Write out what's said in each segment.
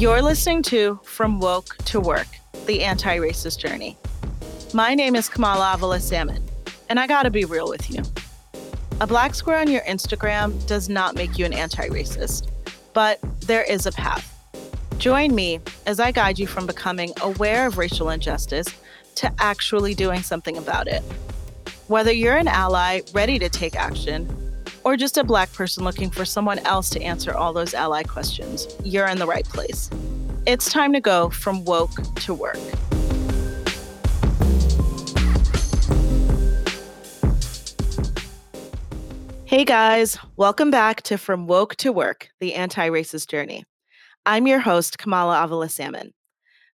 You're listening to From Woke to Work, the anti racist journey. My name is Kamala Avila Salmon, and I gotta be real with you. A black square on your Instagram does not make you an anti racist, but there is a path. Join me as I guide you from becoming aware of racial injustice to actually doing something about it. Whether you're an ally ready to take action, or just a black person looking for someone else to answer all those ally questions, you're in the right place. It's time to go from woke to work. Hey guys, welcome back to From Woke to Work, the anti racist journey. I'm your host, Kamala Avila Salmon.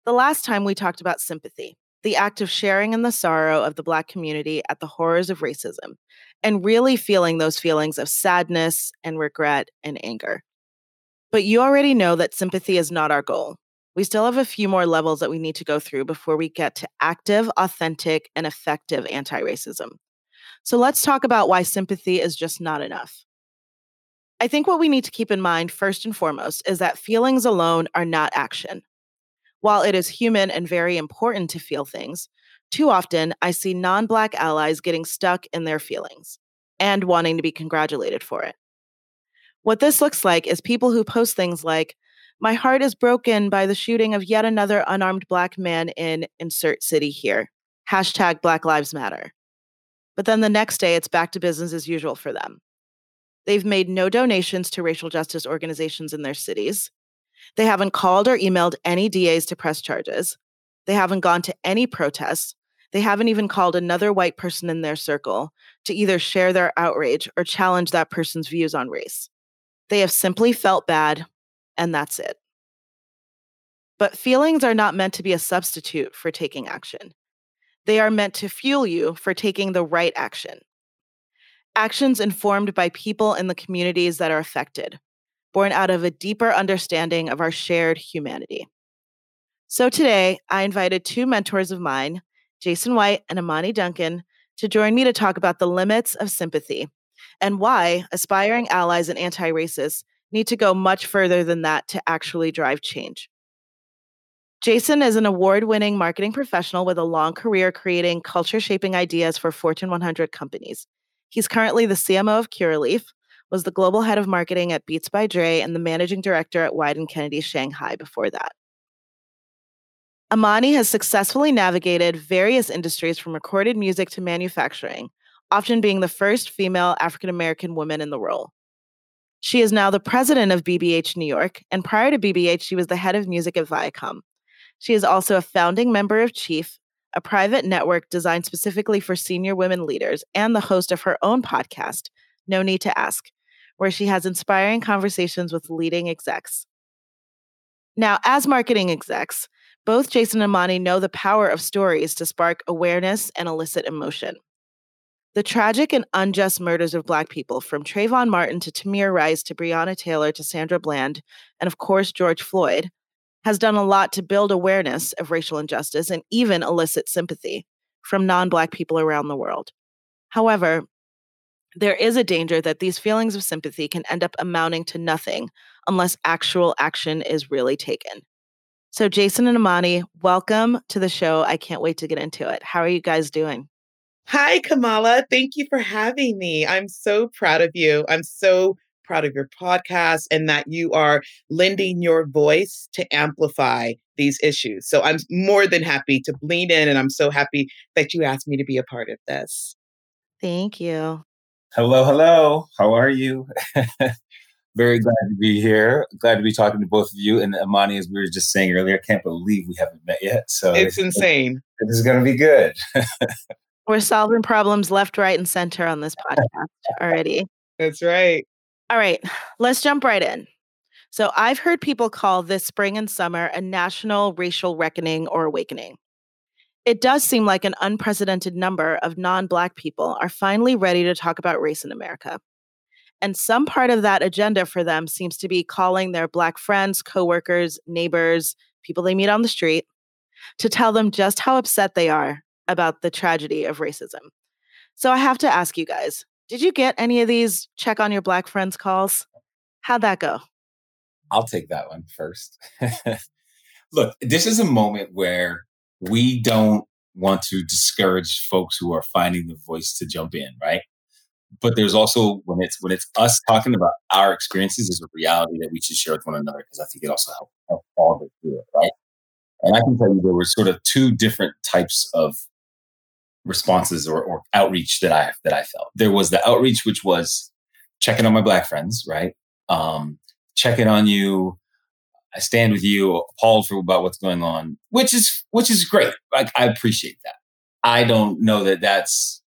The last time we talked about sympathy, the act of sharing in the sorrow of the Black community at the horrors of racism, and really feeling those feelings of sadness and regret and anger. But you already know that sympathy is not our goal. We still have a few more levels that we need to go through before we get to active, authentic, and effective anti racism. So let's talk about why sympathy is just not enough. I think what we need to keep in mind, first and foremost, is that feelings alone are not action. While it is human and very important to feel things, too often I see non Black allies getting stuck in their feelings and wanting to be congratulated for it. What this looks like is people who post things like, My heart is broken by the shooting of yet another unarmed Black man in insert city here. Hashtag Black Lives Matter. But then the next day, it's back to business as usual for them. They've made no donations to racial justice organizations in their cities. They haven't called or emailed any DAs to press charges. They haven't gone to any protests. They haven't even called another white person in their circle to either share their outrage or challenge that person's views on race. They have simply felt bad, and that's it. But feelings are not meant to be a substitute for taking action. They are meant to fuel you for taking the right action. Actions informed by people in the communities that are affected, born out of a deeper understanding of our shared humanity. So today, I invited two mentors of mine, Jason White and Amani Duncan, to join me to talk about the limits of sympathy and why aspiring allies and anti racists need to go much further than that to actually drive change. Jason is an award winning marketing professional with a long career creating culture shaping ideas for Fortune 100 companies. He's currently the CMO of Curaleaf, was the global head of marketing at Beats by Dre and the managing director at Wieden Kennedy Shanghai before that. Amani has successfully navigated various industries from recorded music to manufacturing, often being the first female African American woman in the role. She is now the president of BBH New York, and prior to BBH, she was the head of music at Viacom. She is also a founding member of Chief, a private network designed specifically for senior women leaders, and the host of her own podcast, No Need to Ask, where she has inspiring conversations with leading execs. Now, as marketing execs, both Jason and Amani know the power of stories to spark awareness and elicit emotion. The tragic and unjust murders of Black people, from Trayvon Martin to Tamir Rice to Breonna Taylor to Sandra Bland, and of course, George Floyd, has done a lot to build awareness of racial injustice and even elicit sympathy from non Black people around the world. However, there is a danger that these feelings of sympathy can end up amounting to nothing unless actual action is really taken. So, Jason and Amani, welcome to the show. I can't wait to get into it. How are you guys doing? Hi, Kamala. Thank you for having me. I'm so proud of you. I'm so proud of your podcast and that you are lending your voice to amplify these issues. So I'm more than happy to lean in, and I'm so happy that you asked me to be a part of this. Thank you. Hello, hello. How are you? Very glad to be here. Glad to be talking to both of you. And Amani, as we were just saying earlier, I can't believe we haven't met yet. So it's insane. This is going to be good. We're solving problems left, right, and center on this podcast already. That's right. All right, let's jump right in. So, I've heard people call this spring and summer a national racial reckoning or awakening. It does seem like an unprecedented number of non Black people are finally ready to talk about race in America. And some part of that agenda for them seems to be calling their Black friends, coworkers, neighbors, people they meet on the street to tell them just how upset they are about the tragedy of racism. So I have to ask you guys did you get any of these check on your Black friends calls? How'd that go? I'll take that one first. Look, this is a moment where we don't want to discourage folks who are finding the voice to jump in, right? But there's also when it's when it's us talking about our experiences, there's a reality that we should share with one another because I think it also helps help all of us do it, right? And I can tell you there were sort of two different types of responses or, or outreach that I that I felt. There was the outreach which was checking on my black friends, right? Um, checking on you. I stand with you, appalled for about what's going on, which is which is great. Like I appreciate that. I don't know that that's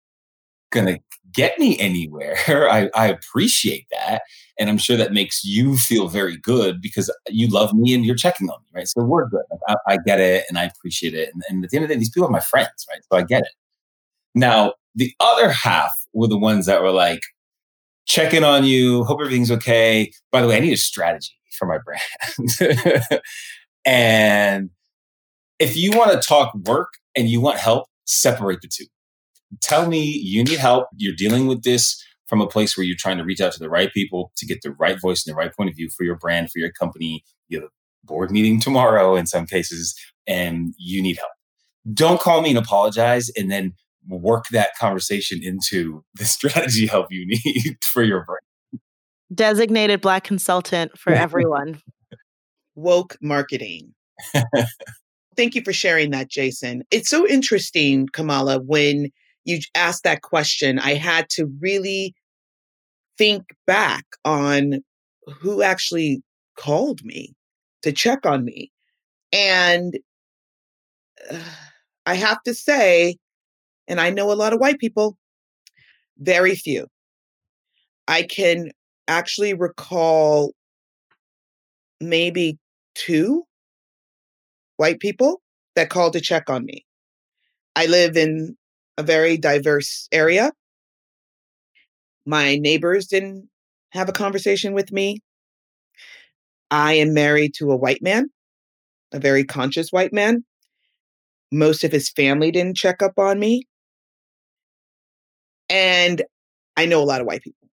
gonna get me anywhere. I, I appreciate that, and I'm sure that makes you feel very good because you love me and you're checking on me, right? So we're good. I, I get it, and I appreciate it. And, and at the end of the day, these people are my friends, right? So I get it. Now the other half were the ones that were like, checking on you. Hope everything's okay. By the way, I need a strategy for my brand. and if you want to talk work and you want help, separate the two. Tell me you need help. You're dealing with this from a place where you're trying to reach out to the right people to get the right voice and the right point of view for your brand, for your company. You have a board meeting tomorrow in some cases, and you need help. Don't call me and apologize and then work that conversation into the strategy help you need for your brand. Designated Black consultant for everyone. Woke marketing. Thank you for sharing that, Jason. It's so interesting, Kamala, when you asked that question, I had to really think back on who actually called me to check on me. And uh, I have to say, and I know a lot of white people, very few. I can actually recall maybe two white people that called to check on me. I live in a very diverse area. My neighbors didn't have a conversation with me. I am married to a white man, a very conscious white man. Most of his family didn't check up on me. And I know a lot of white people.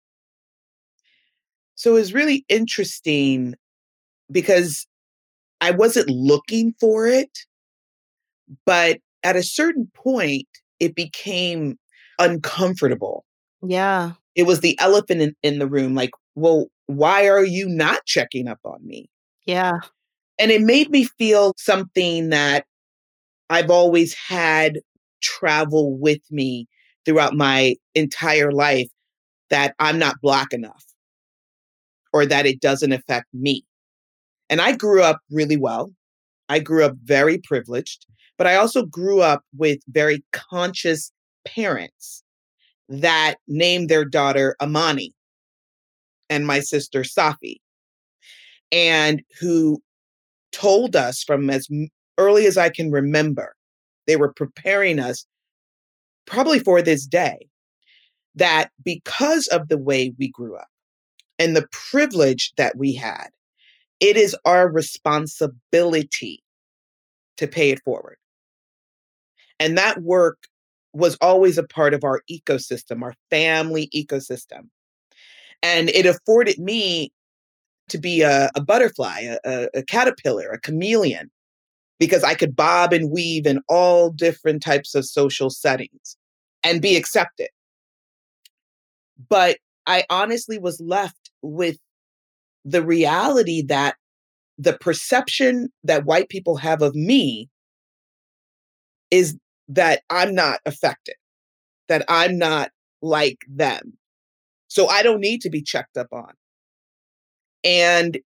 So it was really interesting because I wasn't looking for it, but at a certain point, it became uncomfortable. Yeah. It was the elephant in, in the room like, well, why are you not checking up on me? Yeah. And it made me feel something that I've always had travel with me throughout my entire life that I'm not black enough or that it doesn't affect me. And I grew up really well. I grew up very privileged, but I also grew up with very conscious parents that named their daughter Amani and my sister Safi, and who told us from as early as I can remember, they were preparing us probably for this day, that because of the way we grew up and the privilege that we had, it is our responsibility to pay it forward. And that work was always a part of our ecosystem, our family ecosystem. And it afforded me to be a, a butterfly, a, a caterpillar, a chameleon, because I could bob and weave in all different types of social settings and be accepted. But I honestly was left with the reality that the perception that white people have of me is that I'm not affected, that I'm not like them. So I don't need to be checked up on. And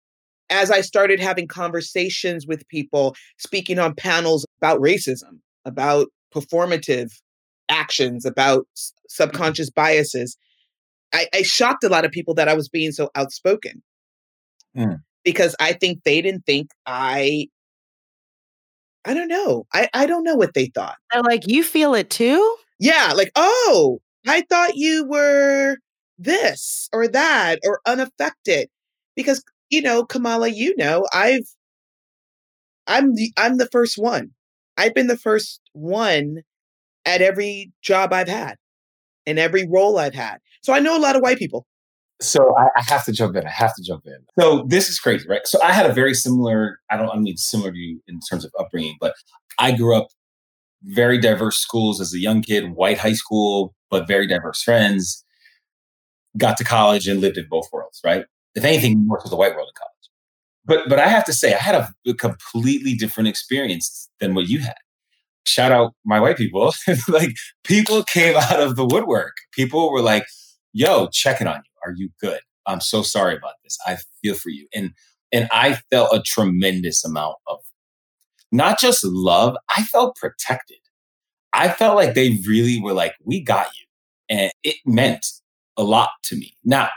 as I started having conversations with people, speaking on panels about racism, about performative actions, about subconscious biases, I, I, shocked a lot of people that I was being so outspoken mm. because I think they didn't think I. I don't know. I, I don't know what they thought. They're like, you feel it too? Yeah. Like, oh, I thought you were this or that or unaffected. Because you know, Kamala, you know, I've I'm the I'm the first one. I've been the first one at every job I've had and every role I've had. So I know a lot of white people. So I, I, have to jump in. I have to jump in. So this is crazy, right? So I had a very similar, I don't I mean similar to you in terms of upbringing, but I grew up very diverse schools as a young kid, white high school, but very diverse friends. Got to college and lived in both worlds, right? If anything, more to the white world in college. But but I have to say, I had a, a completely different experience than what you had. Shout out my white people. like people came out of the woodwork. People were like, yo, checking on you. Are you good? I'm so sorry about this. I feel for you. And and I felt a tremendous amount of not just love, I felt protected. I felt like they really were like, we got you. And it meant a lot to me. Now,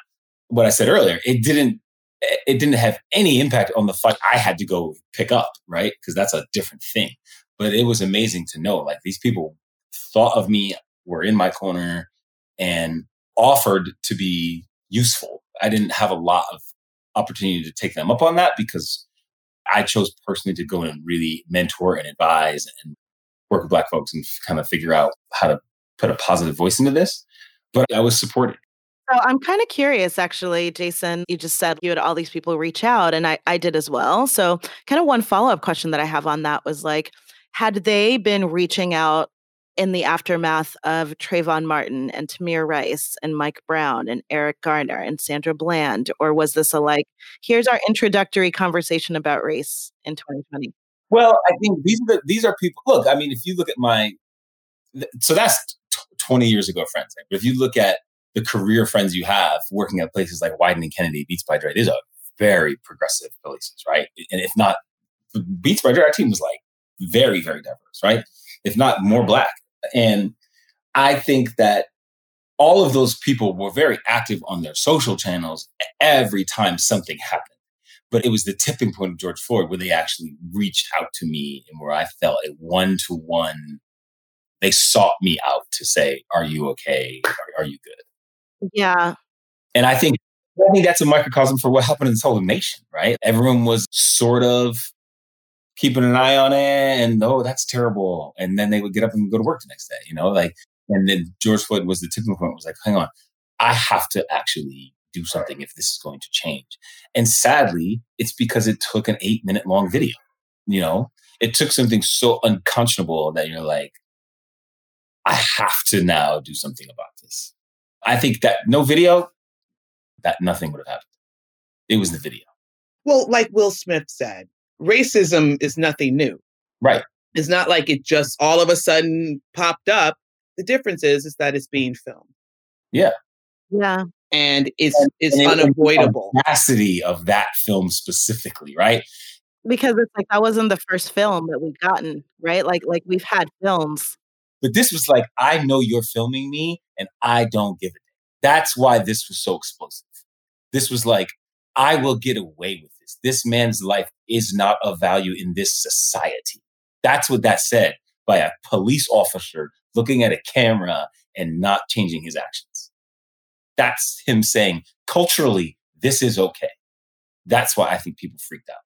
what I said earlier, it didn't it didn't have any impact on the fight I had to go pick up, right? Because that's a different thing. But it was amazing to know like these people thought of me, were in my corner, and offered to be useful. I didn't have a lot of opportunity to take them up on that because I chose personally to go and really mentor and advise and work with Black folks and kind of figure out how to put a positive voice into this. But I was supported. So I'm kind of curious, actually, Jason. You just said you had all these people reach out, and I, I did as well. So, kind of one follow up question that I have on that was like, had they been reaching out in the aftermath of Trayvon Martin and Tamir Rice and Mike Brown and Eric Garner and Sandra Bland? Or was this a like, here's our introductory conversation about race in 2020? Well, I think these are the, these are people. Look, I mean, if you look at my, so that's 20 years ago, friends. But if you look at the career friends you have working at places like Wieden and Kennedy, Beats by Dre, these are very progressive places, right? And if not, Beats by Dre, our team was like very, very diverse, right? If not more black and I think that all of those people were very active on their social channels every time something happened. But it was the tipping point of George Floyd where they actually reached out to me and where I felt a one to one, they sought me out to say, Are you okay? Are, are you good? Yeah. And I think I think that's a microcosm for what happened in this whole nation, right? Everyone was sort of keeping an eye on it and oh that's terrible. And then they would get up and go to work the next day you know like and then george floyd was the tipping point was like hang on i have to actually do something if this is going to change. And sadly it's because it took an eight minute long video you know? It took something so unconscionable that you're like i have to now do something about this. I think that no video that nothing would have happened. It was the video. Well like will smith said racism is nothing new. Right. It's not like it just all of a sudden popped up. The difference is is that it's being filmed. Yeah. Yeah. And it's and, it's and unavoidable. The capacity of that film specifically, right? Because it's like that wasn't the first film that we've gotten, right? Like like we've had films. But this was like, I know you're filming me and I don't give it. That's why this was so explosive. This was like, I will get away with this. This man's life is not of value in this society. That's what that said by a police officer looking at a camera and not changing his actions. That's him saying, culturally, this is okay. That's why I think people freaked out.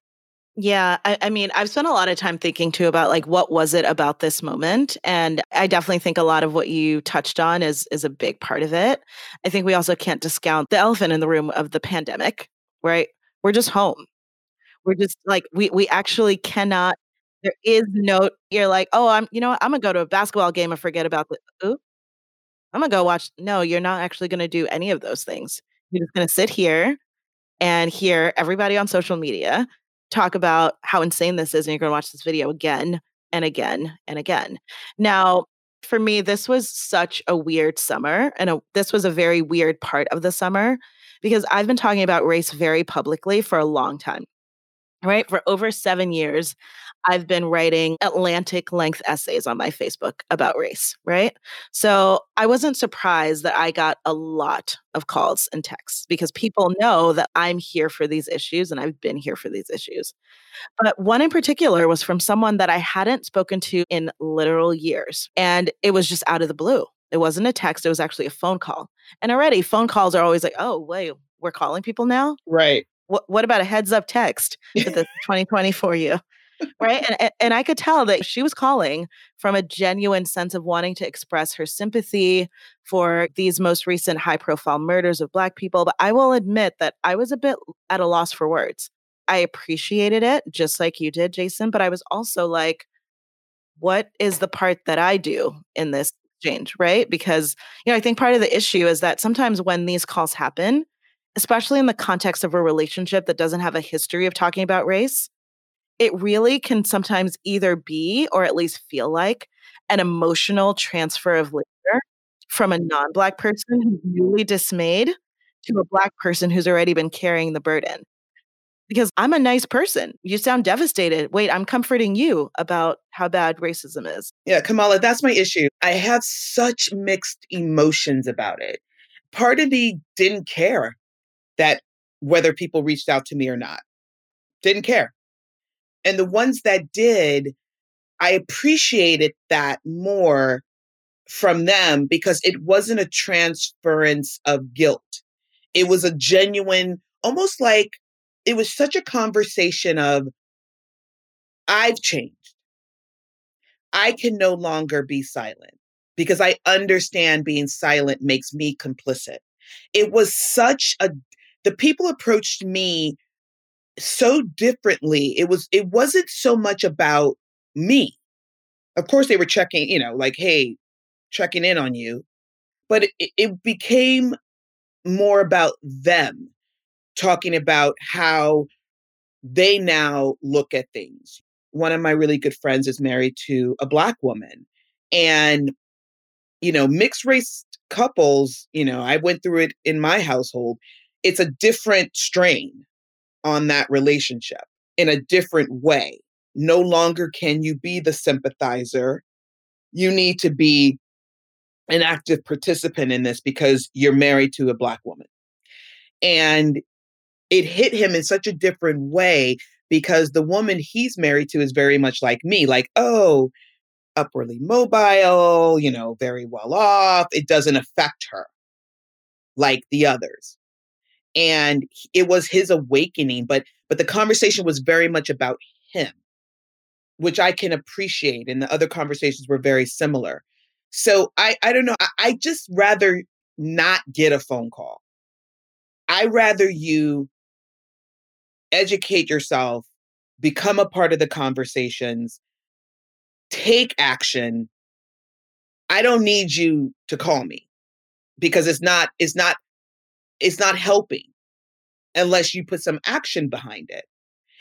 Yeah, I, I, mean, I've spent a lot of time thinking too about like what was it about this moment, and I definitely think a lot of what you touched on is is a big part of it. I think we also can't discount the elephant in the room of the pandemic, right? We're just home. We're just like we we actually cannot. There is no. You're like, oh, I'm. You know, what, I'm gonna go to a basketball game and forget about the. Ooh, I'm gonna go watch. No, you're not actually gonna do any of those things. You're just gonna sit here and hear everybody on social media talk about how insane this is, and you're gonna watch this video again and again and again. Now, for me, this was such a weird summer, and a, this was a very weird part of the summer because I've been talking about race very publicly for a long time right? For over seven years, I've been writing Atlantic length essays on my Facebook about race, right? So I wasn't surprised that I got a lot of calls and texts because people know that I'm here for these issues and I've been here for these issues. But one in particular was from someone that I hadn't spoken to in literal years. And it was just out of the blue. It wasn't a text, it was actually a phone call. And already phone calls are always like, oh, wait, we're calling people now? Right. What, what about a heads up text that this 2020 for you? right? And, and I could tell that she was calling from a genuine sense of wanting to express her sympathy for these most recent high profile murders of Black people. But I will admit that I was a bit at a loss for words. I appreciated it just like you did, Jason, but I was also like, what is the part that I do in this exchange, right? Because, you know, I think part of the issue is that sometimes when these calls happen, especially in the context of a relationship that doesn't have a history of talking about race, it really can sometimes either be or at least feel like an emotional transfer of labor from a non Black person who's newly dismayed to a Black person who's already been carrying the burden. Because I'm a nice person. You sound devastated. Wait, I'm comforting you about how bad racism is. Yeah, Kamala, that's my issue. I have such mixed emotions about it. Part of me didn't care that whether people reached out to me or not. Didn't care. And the ones that did, I appreciated that more from them because it wasn't a transference of guilt. It was a genuine, almost like it was such a conversation of, I've changed. I can no longer be silent because I understand being silent makes me complicit. It was such a, the people approached me so differently. It was it wasn't so much about me. Of course they were checking, you know, like hey, checking in on you, but it, it became more about them talking about how they now look at things. One of my really good friends is married to a black woman and you know, mixed race couples, you know, I went through it in my household. It's a different strain on that relationship in a different way. No longer can you be the sympathizer. You need to be an active participant in this because you're married to a Black woman. And it hit him in such a different way because the woman he's married to is very much like me like, oh, upwardly mobile, you know, very well off. It doesn't affect her like the others and it was his awakening but but the conversation was very much about him which i can appreciate and the other conversations were very similar. So i i don't know i, I just rather not get a phone call. I rather you educate yourself become a part of the conversations take action. I don't need you to call me because it's not it's not it's not helping unless you put some action behind it.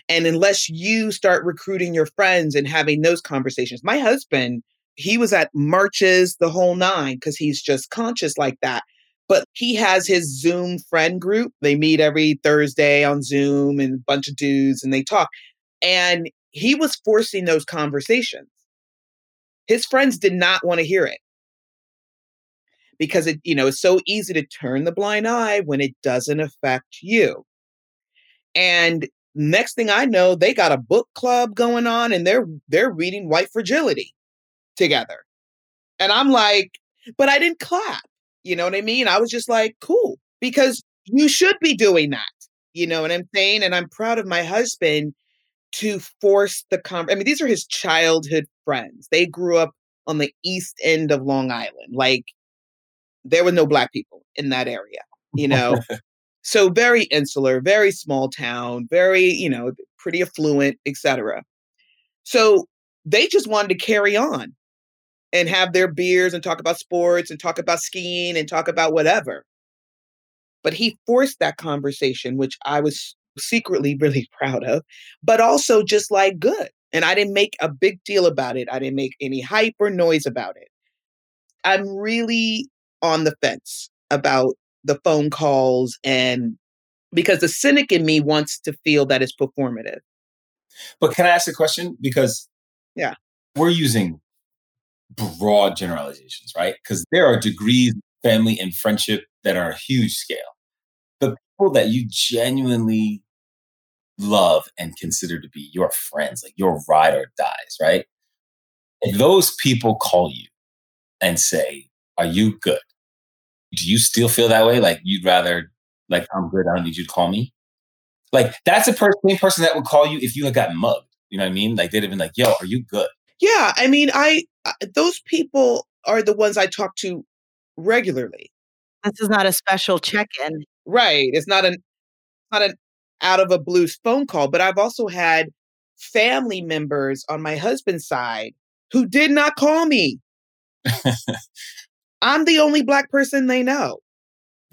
And unless you start recruiting your friends and having those conversations. My husband, he was at marches the whole nine because he's just conscious like that. But he has his Zoom friend group. They meet every Thursday on Zoom and a bunch of dudes and they talk. And he was forcing those conversations. His friends did not want to hear it because it, you know, it's so easy to turn the blind eye when it doesn't affect you. And next thing I know, they got a book club going on and they're they're reading White Fragility together. And I'm like, but I didn't clap. You know what I mean? I was just like, cool, because you should be doing that. You know what I'm saying? And I'm proud of my husband to force the con. I mean, these are his childhood friends. They grew up on the east end of Long Island. Like there were no black people in that area, you know. so very insular, very small town, very, you know, pretty affluent, etc. So they just wanted to carry on and have their beers and talk about sports and talk about skiing and talk about whatever. But he forced that conversation, which I was secretly really proud of, but also just like good. And I didn't make a big deal about it. I didn't make any hype or noise about it. I'm really on the fence about the phone calls and because the cynic in me wants to feel that it's performative. But can I ask a question? Because yeah, we're using broad generalizations, right? Because there are degrees, family, and friendship that are a huge scale. The people that you genuinely love and consider to be your friends, like your ride or dies, right? If those people call you and say, Are you good? Do you still feel that way? Like you'd rather, like, I'm good. I don't need you to call me. Like that's the person, same person that would call you if you had gotten mugged. You know what I mean? Like they'd have been like, "Yo, are you good?" Yeah, I mean, I those people are the ones I talk to regularly. This is not a special check-in. Right. It's not an not an out of a blue phone call, but I've also had family members on my husband's side who did not call me. I'm the only black person they know.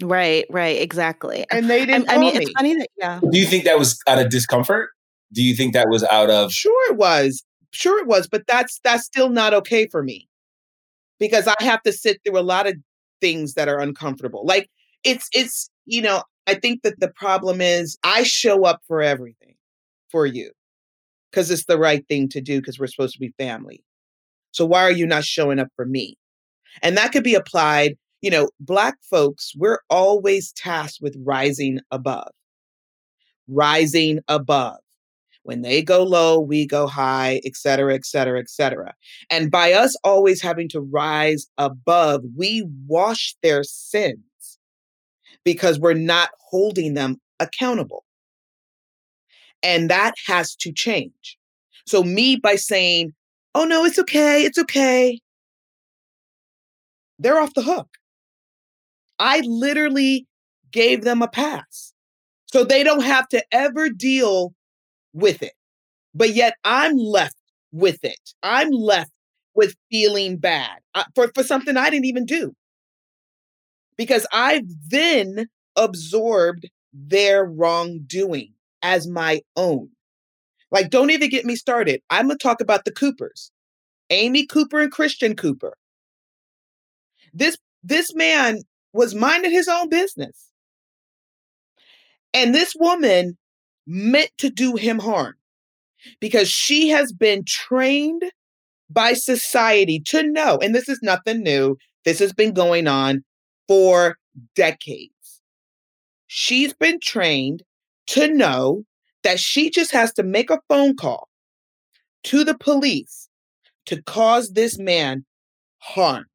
Right, right, exactly. And they didn't I, I mean, me. it's funny that yeah. Do you think that was out of discomfort? Do you think that was out of Sure it was. Sure it was, but that's that's still not okay for me. Because I have to sit through a lot of things that are uncomfortable. Like it's it's you know, I think that the problem is I show up for everything for you because it's the right thing to do because we're supposed to be family. So why are you not showing up for me? And that could be applied, you know, black folks, we're always tasked with rising above. Rising above. When they go low, we go high, et cetera, et cetera, et cetera. And by us always having to rise above, we wash their sins because we're not holding them accountable. And that has to change. So, me by saying, oh no, it's okay, it's okay, they're off the hook. I literally gave them a pass. So they don't have to ever deal with it. But yet I'm left with it. I'm left with feeling bad uh, for, for something I didn't even do. Because I've then absorbed their wrongdoing as my own. Like, don't even get me started. I'm going to talk about the Coopers Amy Cooper and Christian Cooper. This, this man was minding his own business. And this woman meant to do him harm because she has been trained by society to know, and this is nothing new, this has been going on for decades. She's been trained to know that she just has to make a phone call to the police to cause this man harm.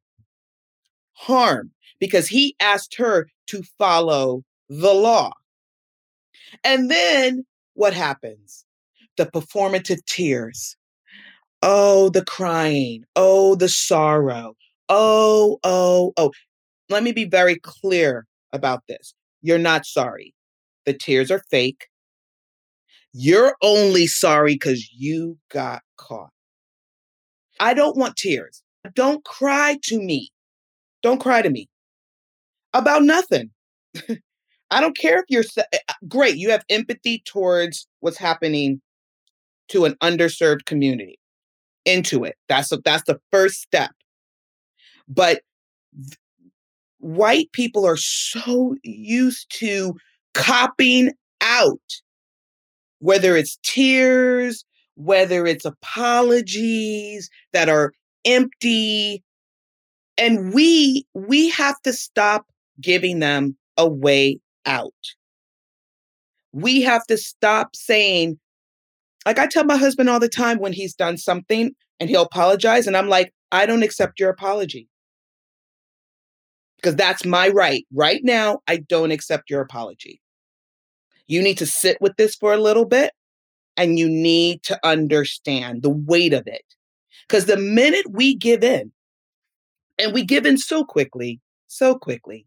Harm because he asked her to follow the law. And then what happens? The performative tears. Oh, the crying. Oh, the sorrow. Oh, oh, oh. Let me be very clear about this. You're not sorry. The tears are fake. You're only sorry because you got caught. I don't want tears. Don't cry to me. Don't cry to me about nothing. I don't care if you're eh, uh, great, you have empathy towards what's happening to an underserved community. Into it. That's a, that's the first step. But th- white people are so used to copying out whether it's tears, whether it's apologies that are empty and we we have to stop giving them a way out. We have to stop saying, like I tell my husband all the time when he's done something and he'll apologize, and I'm like, I don't accept your apology. Because that's my right. Right now, I don't accept your apology. You need to sit with this for a little bit and you need to understand the weight of it. Because the minute we give in, and we give in so quickly, so quickly,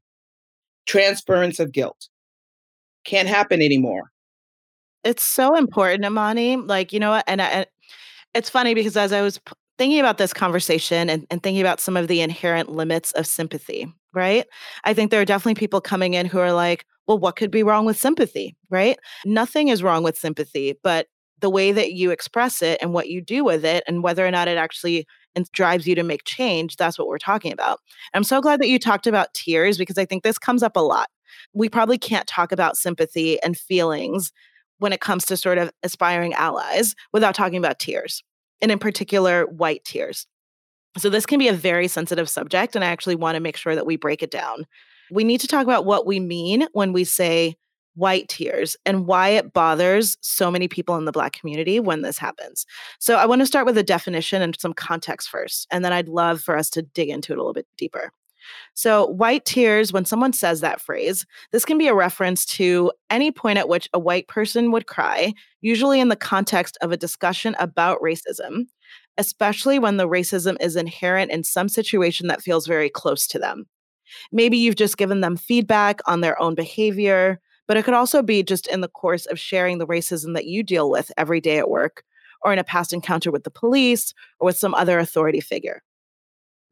transference of guilt. Can't happen anymore. It's so important, Amani. Like, you know what? And, I, it's funny because as I was thinking about this conversation and, and thinking about some of the inherent limits of sympathy, right? I think there are definitely people coming in who are like, well, what could be wrong with sympathy, right? Nothing is wrong with sympathy, but the way that you express it and what you do with it and whether or not it actually and drives you to make change, that's what we're talking about. I'm so glad that you talked about tears because I think this comes up a lot. We probably can't talk about sympathy and feelings when it comes to sort of aspiring allies without talking about tears, and in particular, white tears. So, this can be a very sensitive subject, and I actually want to make sure that we break it down. We need to talk about what we mean when we say white tears and why it bothers so many people in the Black community when this happens. So, I want to start with a definition and some context first, and then I'd love for us to dig into it a little bit deeper. So, white tears, when someone says that phrase, this can be a reference to any point at which a white person would cry, usually in the context of a discussion about racism, especially when the racism is inherent in some situation that feels very close to them. Maybe you've just given them feedback on their own behavior, but it could also be just in the course of sharing the racism that you deal with every day at work, or in a past encounter with the police or with some other authority figure.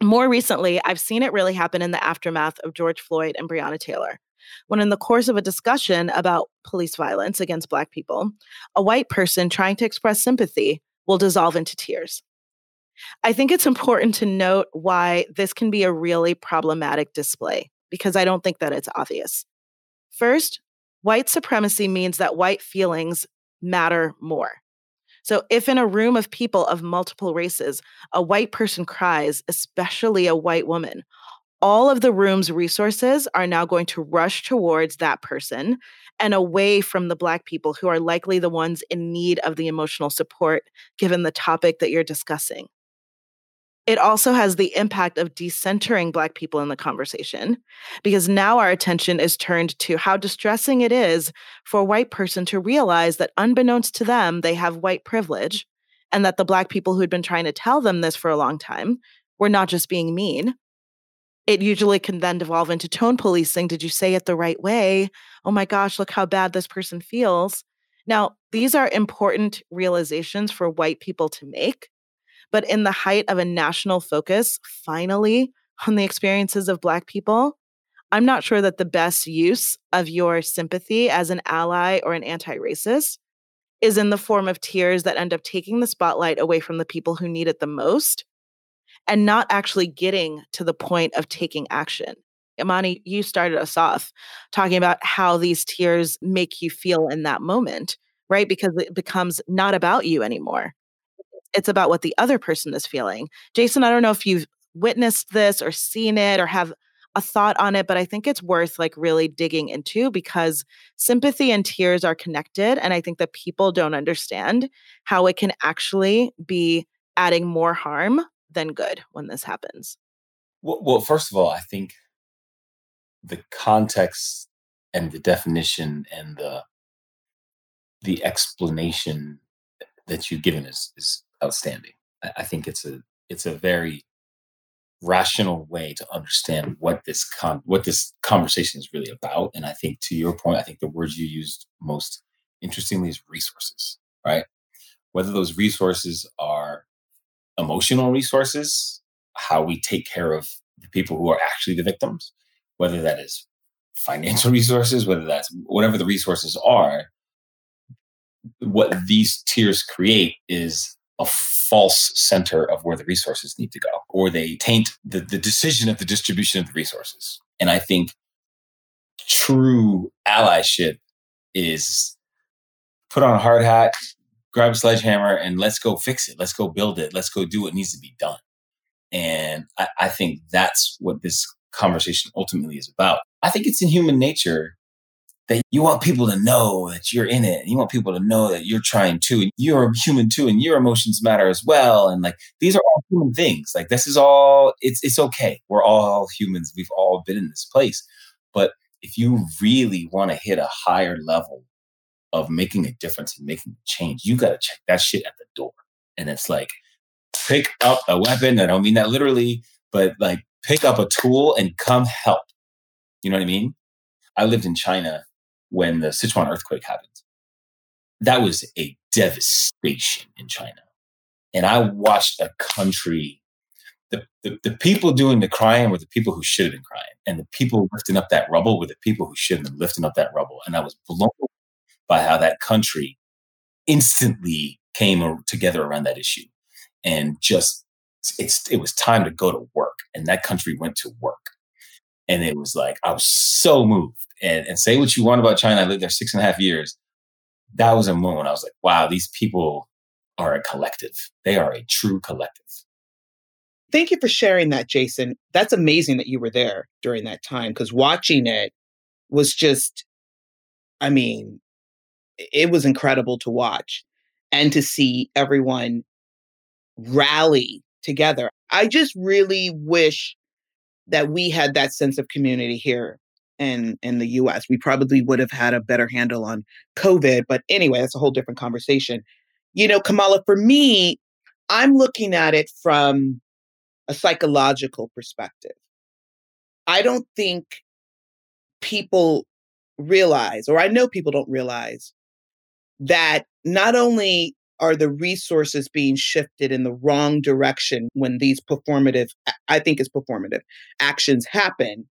More recently, I've seen it really happen in the aftermath of George Floyd and Breonna Taylor. When, in the course of a discussion about police violence against Black people, a white person trying to express sympathy will dissolve into tears. I think it's important to note why this can be a really problematic display, because I don't think that it's obvious. First, white supremacy means that white feelings matter more. So, if in a room of people of multiple races, a white person cries, especially a white woman, all of the room's resources are now going to rush towards that person and away from the Black people who are likely the ones in need of the emotional support given the topic that you're discussing. It also has the impact of decentering Black people in the conversation because now our attention is turned to how distressing it is for a white person to realize that, unbeknownst to them, they have white privilege and that the Black people who'd been trying to tell them this for a long time were not just being mean. It usually can then devolve into tone policing. Did you say it the right way? Oh my gosh, look how bad this person feels. Now, these are important realizations for white people to make but in the height of a national focus, finally, on the experiences of Black people, I'm not sure that the best use of your sympathy as an ally or an anti racist is in the form of tears that end up taking the spotlight away from the people who need it the most and not actually getting to the point of taking action. Amani, you started us off talking about how these tears make you feel in that moment, right? Because it becomes not about you anymore it's about what the other person is feeling. Jason, I don't know if you've witnessed this or seen it or have a thought on it, but I think it's worth like really digging into because sympathy and tears are connected. And I think that people don't understand how it can actually be adding more harm than good when this happens. Well, well first of all, I think the context and the definition and the the explanation that you've given is, is outstanding. I, think it's a it's a very rational way to understand what this con- what this conversation is really about. And I think to your point, I think the words you used most interestingly is resources, right? Whether those resources are emotional resources, how we take care of the people who are actually the victims, whether that is financial resources, whether that's whatever the resources are, what these tears create is a false center of where the resources need to go, or they taint the, the decision of the distribution of the resources. And I think true allyship is put on a hard hat, grab a sledgehammer, and let's go fix it. Let's go build it. Let's go do what needs to be done. And I, I think that's what this conversation ultimately is about. I think it's in human nature that you want people to know that you're in it. You want people to know that you're trying too. And you're human too, and your emotions matter as well. And like these are all human things. Like this is all it's it's okay. We're all humans. We've all been in this place. But if you really want to hit a higher level of making a difference and making a change, you gotta check that shit at the door. And it's like pick up a weapon. I don't mean that literally, but like pick up a tool and come help. You know what I mean? I lived in China when the Sichuan earthquake happened. That was a devastation in China. And I watched a country, the, the, the, people doing the crying were the people who should have been crying. And the people lifting up that rubble were the people who should have been lifting up that rubble. And I was blown by how that country instantly came together around that issue. And just, it's, it was time to go to work. And that country went to work. And it was like, I was so moved and, and say what you want about China. I lived there six and a half years. That was a moment I was like, wow, these people are a collective. They are a true collective. Thank you for sharing that, Jason. That's amazing that you were there during that time because watching it was just, I mean, it was incredible to watch and to see everyone rally together. I just really wish that we had that sense of community here in in the US. We probably would have had a better handle on COVID, but anyway, that's a whole different conversation. You know, Kamala, for me, I'm looking at it from a psychological perspective. I don't think people realize, or I know people don't realize, that not only are the resources being shifted in the wrong direction when these performative, I think it's performative actions happen,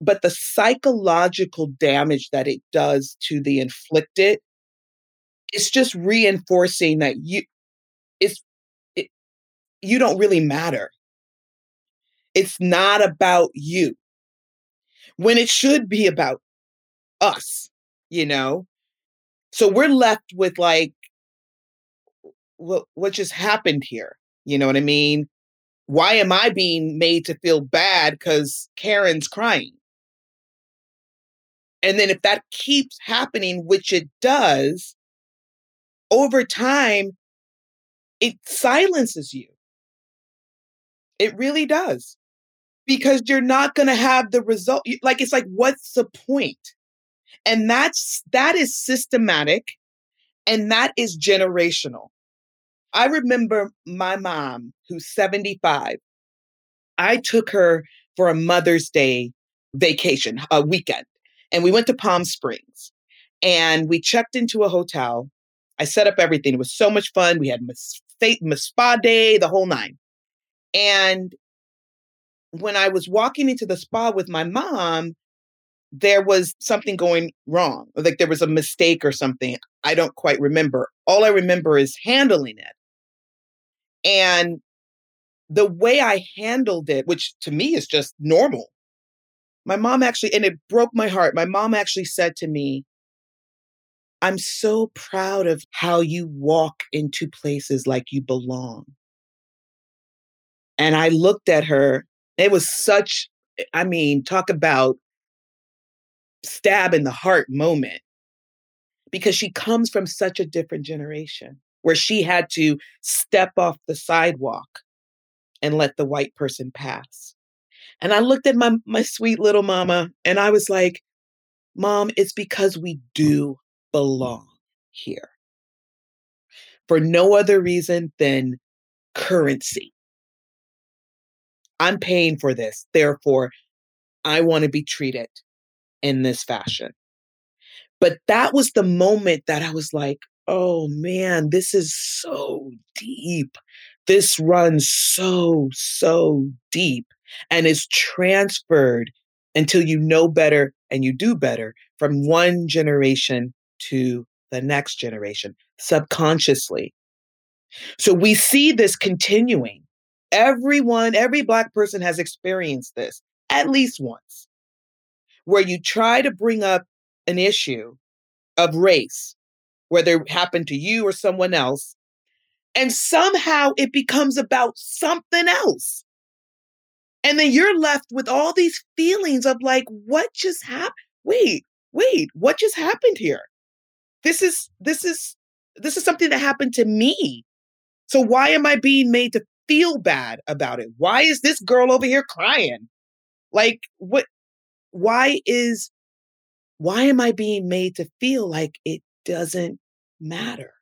but the psychological damage that it does to the inflicted it's just reinforcing that you it's it, you don't really matter. It's not about you. When it should be about us you know? So we're left with like what what just happened here you know what i mean why am i being made to feel bad because karen's crying and then if that keeps happening, which it does, over time, it silences you. It really does. Because you're not going to have the result. Like, it's like, what's the point? And that's, that is systematic and that is generational. I remember my mom, who's 75. I took her for a Mother's Day vacation, a weekend. And we went to Palm Springs and we checked into a hotel. I set up everything. It was so much fun. We had my spa day, the whole nine. And when I was walking into the spa with my mom, there was something going wrong. Like there was a mistake or something. I don't quite remember. All I remember is handling it. And the way I handled it, which to me is just normal, my mom actually, and it broke my heart. My mom actually said to me, I'm so proud of how you walk into places like you belong. And I looked at her. It was such, I mean, talk about stab in the heart moment because she comes from such a different generation where she had to step off the sidewalk and let the white person pass. And I looked at my my sweet little mama and I was like, "Mom, it's because we do belong here." For no other reason than currency. I'm paying for this. Therefore, I want to be treated in this fashion. But that was the moment that I was like, oh man, this is so deep. This runs so, so deep and is transferred until you know better and you do better from one generation to the next generation subconsciously. So we see this continuing. Everyone, every Black person has experienced this at least once, where you try to bring up an issue of race, whether it happened to you or someone else, and somehow it becomes about something else. And then you're left with all these feelings of like, what just happened? Wait, wait, what just happened here? This is, this is, this is something that happened to me. So why am I being made to feel bad about it? Why is this girl over here crying? Like, what, why is, why am I being made to feel like it doesn't matter?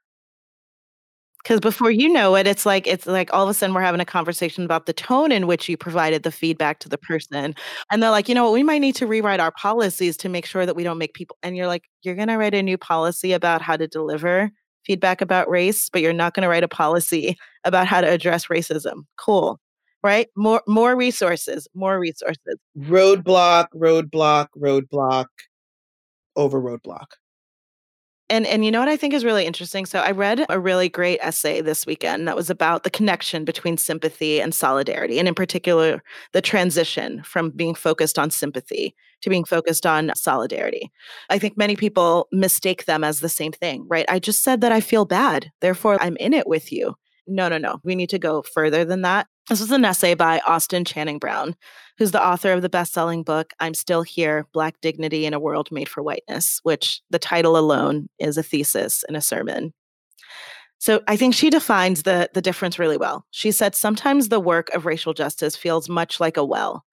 Because before you know it, it's like it's like all of a sudden we're having a conversation about the tone in which you provided the feedback to the mm-hmm. person. And they're like, you know what, we might need to rewrite our policies to make sure that we don't make people and you're like, you're gonna write a new policy about how to deliver feedback about race, but you're not gonna write a policy about how to address racism. Cool. Right? More more resources, more resources. Roadblock, roadblock, roadblock, over roadblock. And and you know what I think is really interesting? So I read a really great essay this weekend that was about the connection between sympathy and solidarity, and in particular, the transition from being focused on sympathy to being focused on solidarity. I think many people mistake them as the same thing, right? I just said that I feel bad, therefore I'm in it with you. No, no, no. We need to go further than that. This was an essay by Austin Channing Brown, who's the author of the best selling book, I'm Still Here Black Dignity in a World Made for Whiteness, which the title alone is a thesis and a sermon. So I think she defines the, the difference really well. She said sometimes the work of racial justice feels much like a well.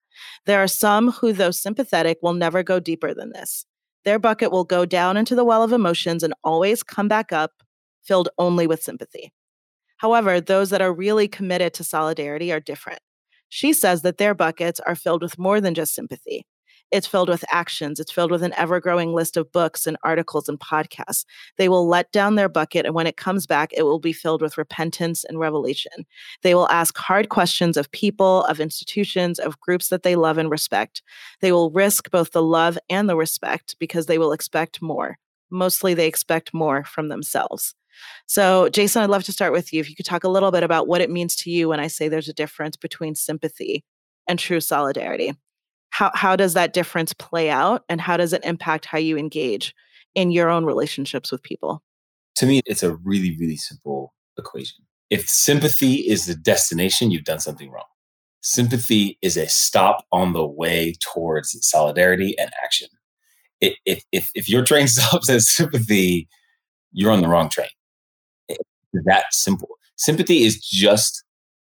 There are some who, though sympathetic, will never go deeper than this. Their bucket will go down into the well of emotions and always come back up, filled only with sympathy. However, those that are really committed to solidarity are different. She says that their buckets are filled with more than just sympathy. It's filled with actions. It's filled with an ever growing list of books and articles and podcasts. They will let down their bucket, and when it comes back, it will be filled with repentance and revelation. They will ask hard questions of people, of institutions, of groups that they love and respect. They will risk both the love and the respect because they will expect more. Mostly, they expect more from themselves. So, Jason, I'd love to start with you. If you could talk a little bit about what it means to you when I say there's a difference between sympathy and true solidarity. How, how does that difference play out and how does it impact how you engage in your own relationships with people? To me, it's a really, really simple equation. If sympathy is the destination, you've done something wrong. Sympathy is a stop on the way towards solidarity and action. If, if, if your train stops at sympathy, you're on the wrong train that simple. Sympathy is just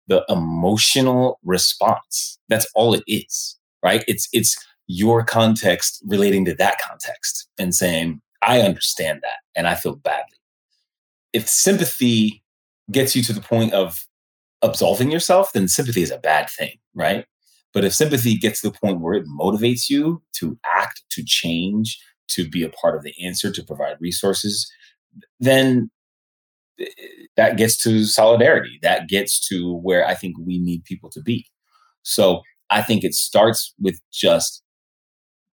the emotional response. That's all it is, right? It's it's your context relating to that context and saying, I understand that and I feel badly. If sympathy gets you to the point of absolving yourself, then sympathy is a bad thing, right? But if sympathy gets to the point where it motivates you to act, to change, to be a part of the answer, to provide resources, then that gets to solidarity. That gets to where I think we need people to be. So I think it starts with just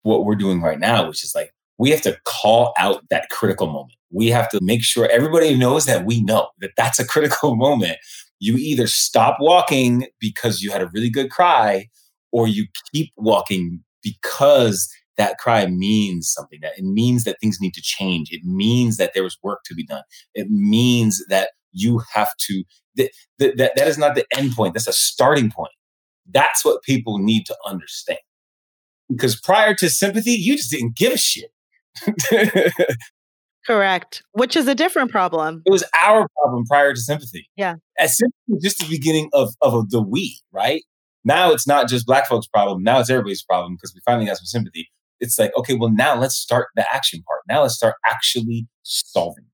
what we're doing right now, which is like we have to call out that critical moment. We have to make sure everybody knows that we know that that's a critical moment. You either stop walking because you had a really good cry, or you keep walking because that cry means something that it means that things need to change. It means that there is work to be done. It means that you have to that, that, that is not the end point that's a starting point. That's what people need to understand. Because prior to sympathy you just didn't give a shit. Correct which is a different problem. It was our problem prior to sympathy. Yeah. As sympathy was just the beginning of, of the we right? Now it's not just black folks problem now it's everybody's problem because we finally got some sympathy it's like, okay, well, now let's start the action part. Now let's start actually solving.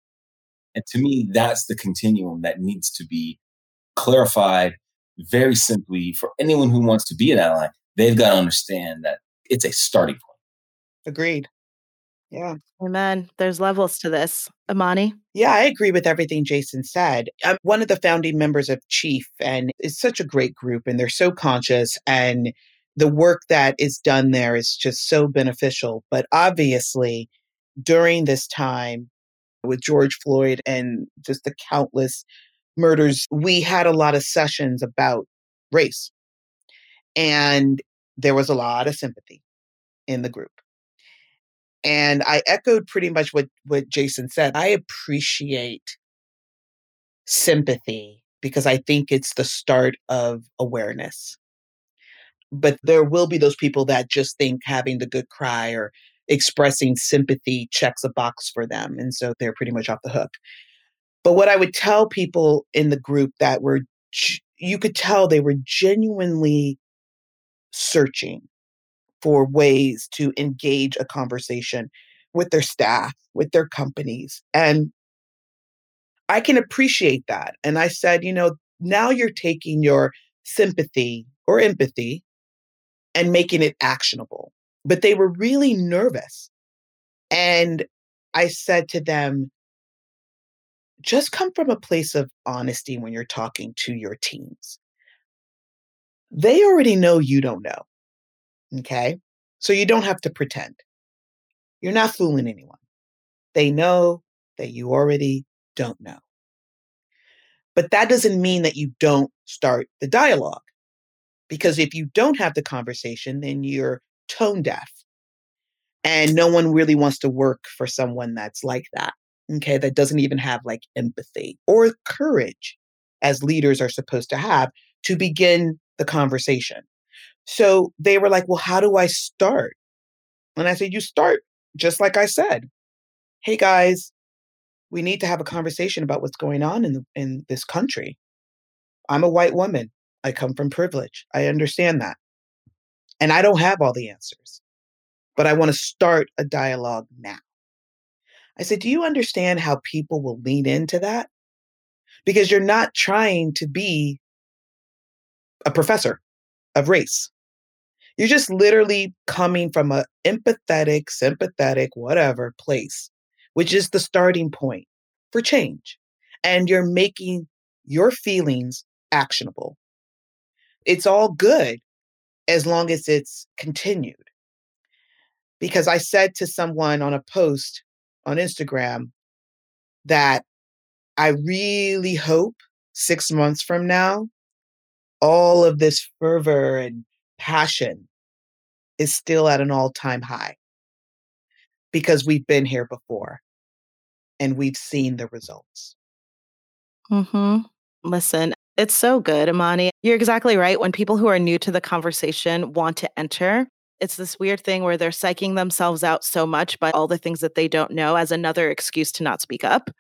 And to me, that's the continuum that needs to be clarified very simply for anyone who wants to be an ally. They've got to understand that it's a starting point. Agreed. Yeah. Amen. There's levels to this. Amani? Yeah, I agree with everything Jason said. I'm one of the founding members of Chief, and it's such a great group, and they're so conscious and the work that is done there is just so beneficial. But obviously, during this time with George Floyd and just the countless murders, we had a lot of sessions about race. And there was a lot of sympathy in the group. And I echoed pretty much what, what Jason said. I appreciate sympathy because I think it's the start of awareness but there will be those people that just think having the good cry or expressing sympathy checks a box for them. And so they're pretty much off the hook. But what I would tell people in the group that were, you could tell they were genuinely searching for ways to engage a conversation with their staff, with their companies. And I can appreciate that. And I said, you know, now you're taking your sympathy or empathy and making it actionable. But they were really nervous. And I said to them, just come from a place of honesty when you're talking to your teams. They already know you don't know. Okay. So you don't have to pretend. You're not fooling anyone. They know that you already don't know. But that doesn't mean that you don't start the dialogue. Because if you don't have the conversation, then you're tone deaf. And no one really wants to work for someone that's like that. Okay. That doesn't even have like empathy or courage as leaders are supposed to have to begin the conversation. So they were like, well, how do I start? And I said, you start just like I said. Hey guys, we need to have a conversation about what's going on in, the, in this country. I'm a white woman. I come from privilege. I understand that. And I don't have all the answers, but I want to start a dialogue now. I said, Do you understand how people will lean into that? Because you're not trying to be a professor of race. You're just literally coming from a empathetic, sympathetic, whatever place, which is the starting point for change. And you're making your feelings actionable. It's all good as long as it's continued. Because I said to someone on a post on Instagram that I really hope six months from now, all of this fervor and passion is still at an all time high because we've been here before and we've seen the results. Hmm. Listen, it's so good, Amani. You're exactly right. When people who are new to the conversation want to enter, it's this weird thing where they're psyching themselves out so much by all the things that they don't know as another excuse to not speak up.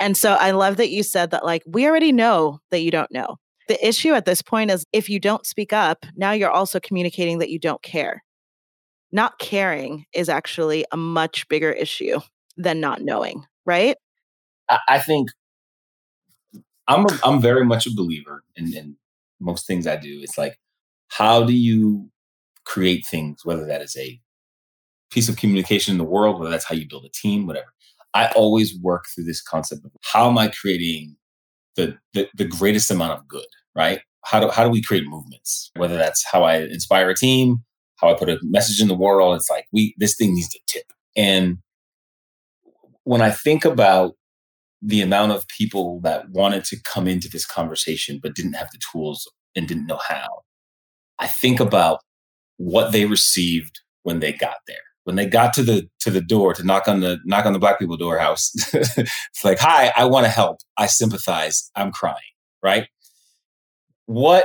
And so I love that you said that, like, we already know that you don't know. The issue at this point is if you don't speak up, now you're also communicating that you don't care. Not caring is actually a much bigger issue than not knowing, right? I think I'm a, I'm very much a believer in, in most things I do. It's like, how do you create things, whether that is a piece of communication in the world, whether that's how you build a team, whatever. I always work through this concept of how am I creating the, the, the greatest amount of good, right? How do, how do we create movements? Whether that's how I inspire a team, how I put a message in the world. It's like we this thing needs to tip. And when I think about the amount of people that wanted to come into this conversation but didn't have the tools and didn't know how, I think about what they received when they got there. When they got to the to the door to knock on the knock on the black people door house, it's like, "Hi, I want to help. I sympathize. I'm crying." Right? What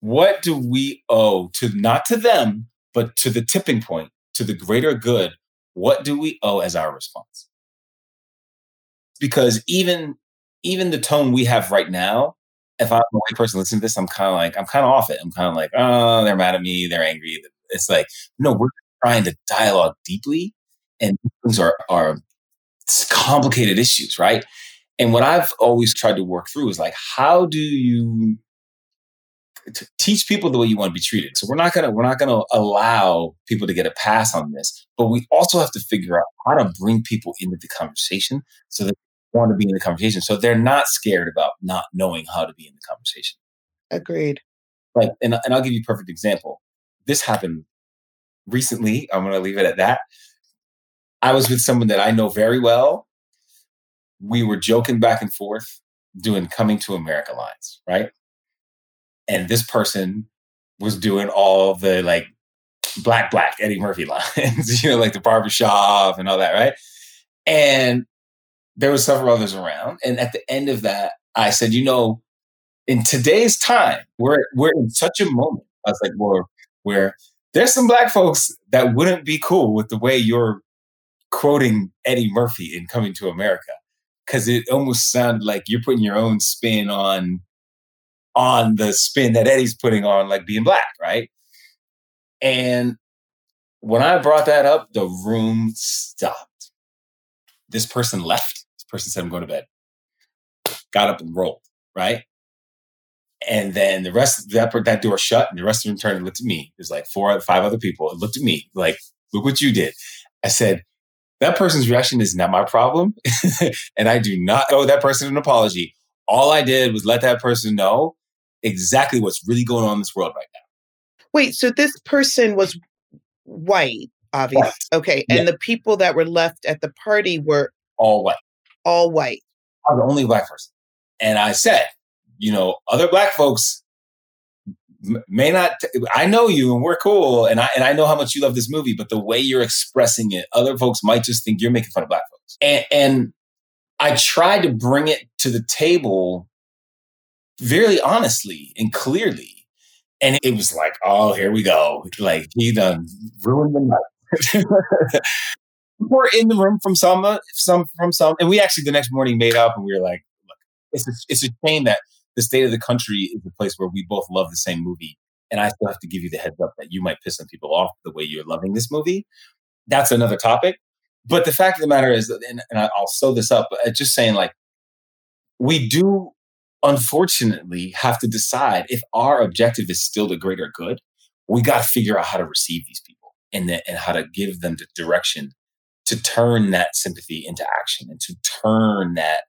what do we owe to not to them, but to the tipping point, to the greater good? What do we owe as our response? Because even even the tone we have right now if I'm a white person listening to this, I'm kind of like, I'm kind of off it. I'm kind of like, oh, they're mad at me. They're angry. It's like, no, we're trying to dialogue deeply and things are, are complicated issues, right? And what I've always tried to work through is like, how do you teach people the way you want to be treated? So we're not gonna we're not gonna allow people to get a pass on this, but we also have to figure out how to bring people into the conversation so that want to be in the conversation. So they're not scared about not knowing how to be in the conversation. Agreed. Like, and, and I'll give you a perfect example. This happened recently. I'm going to leave it at that. I was with someone that I know very well. We were joking back and forth doing coming to America lines, right? And this person was doing all the like black, black Eddie Murphy lines, you know, like the barbershop and all that, right? And there were several others around. And at the end of that, I said, you know, in today's time, we're we're in such a moment. I was like, well, where there's some black folks that wouldn't be cool with the way you're quoting Eddie Murphy in Coming to America. Cause it almost sounded like you're putting your own spin on on the spin that Eddie's putting on like being black, right? And when I brought that up, the room stopped. This person left person said, I'm going to bed. Got up and rolled, right? And then the rest that that door shut, and the rest of them turned and looked at me. There's like four, or five other people and looked at me like, "Look what you did." I said, "That person's reaction is not my problem, and I do not owe that person an apology. All I did was let that person know exactly what's really going on in this world right now." Wait, so this person was white, obviously. Okay, and yeah. the people that were left at the party were all white all white. I was the only black person. And I said, you know, other black folks may not I know you and we're cool and I and I know how much you love this movie, but the way you're expressing it, other folks might just think you're making fun of black folks. And, and I tried to bring it to the table very honestly and clearly. And it was like, oh, here we go. Like he done ruined the night. were in the room from some, some from some, and we actually the next morning made up, and we were like, "Look, it's a, it's a shame that the state of the country is a place where we both love the same movie, and I still have to give you the heads up that you might piss some people off the way you're loving this movie. That's another topic. But the fact of the matter is, and, and I'll sew this up, uh, just saying like, we do unfortunately have to decide if our objective is still the greater good. We got to figure out how to receive these people and, the, and how to give them the direction to turn that sympathy into action and to turn that